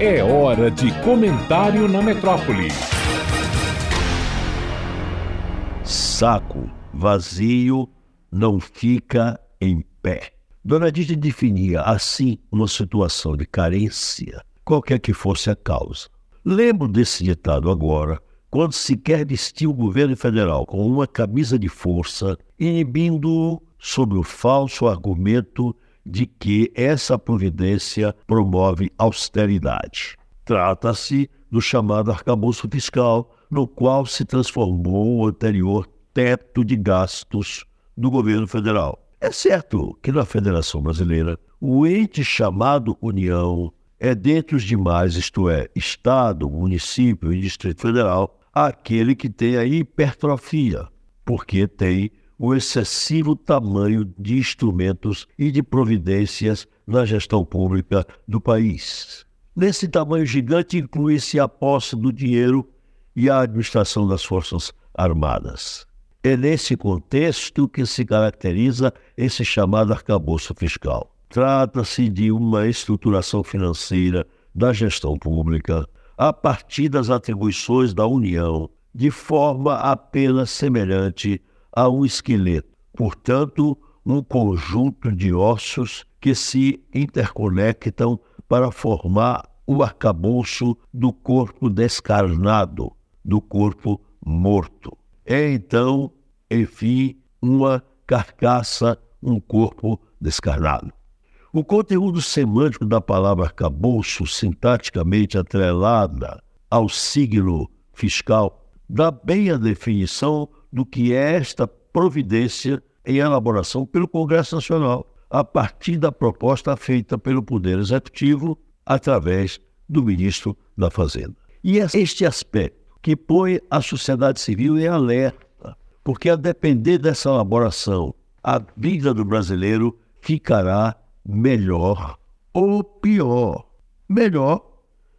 É hora de comentário na metrópole. Saco vazio não fica em pé. Dona Didi definia assim uma situação de carência, qualquer que fosse a causa. Lembro desse ditado agora, quando se quer vestir o governo federal com uma camisa de força, inibindo-o sob o falso argumento de que essa providência promove austeridade. Trata-se do chamado arcabouço fiscal, no qual se transformou o anterior teto de gastos do governo federal. É certo que na Federação Brasileira, o ente chamado União é dentre os demais, isto é, Estado, município e Distrito Federal, aquele que tem a hipertrofia, porque tem o excessivo tamanho de instrumentos e de providências na gestão pública do país. Nesse tamanho gigante inclui-se a posse do dinheiro e a administração das Forças Armadas. É nesse contexto que se caracteriza esse chamado arcabouço fiscal. Trata-se de uma estruturação financeira da gestão pública a partir das atribuições da União, de forma apenas semelhante a um esqueleto. Portanto, um conjunto de ossos que se interconectam para formar o arcabouço do corpo descarnado, do corpo morto. É então, enfim, uma carcaça, um corpo descarnado. O conteúdo semântico da palavra arcabouço, sintaticamente atrelada ao signo fiscal, dá bem a definição do que é esta providência em elaboração pelo Congresso Nacional, a partir da proposta feita pelo Poder Executivo através do ministro da Fazenda. E é este aspecto que põe a sociedade civil em alerta, porque a depender dessa elaboração, a vida do brasileiro ficará melhor ou pior. Melhor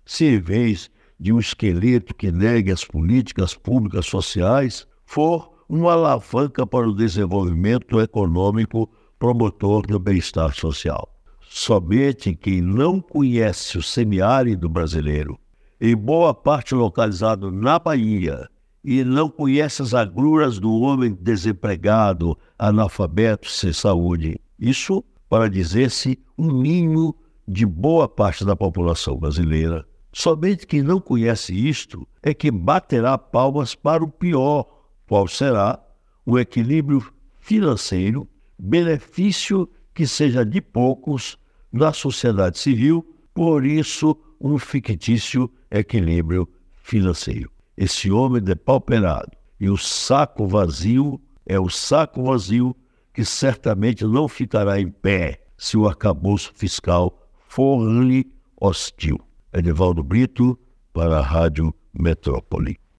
se em vez de um esqueleto que negue as políticas públicas sociais, for uma alavanca para o desenvolvimento econômico promotor do bem-estar social. Somente quem não conhece o semiárido brasileiro, em boa parte localizado na Bahia, e não conhece as agruras do homem desempregado, analfabeto, sem saúde. Isso para dizer-se um mínimo de boa parte da população brasileira. Somente quem não conhece isto é que baterá palmas para o pior qual será o equilíbrio financeiro, benefício que seja de poucos na sociedade civil, por isso um fictício equilíbrio financeiro. Esse homem depauperado e o saco vazio é o saco vazio que certamente não ficará em pé se o arcabouço fiscal for-lhe hostil. Edivaldo Brito, para a Rádio Metrópole.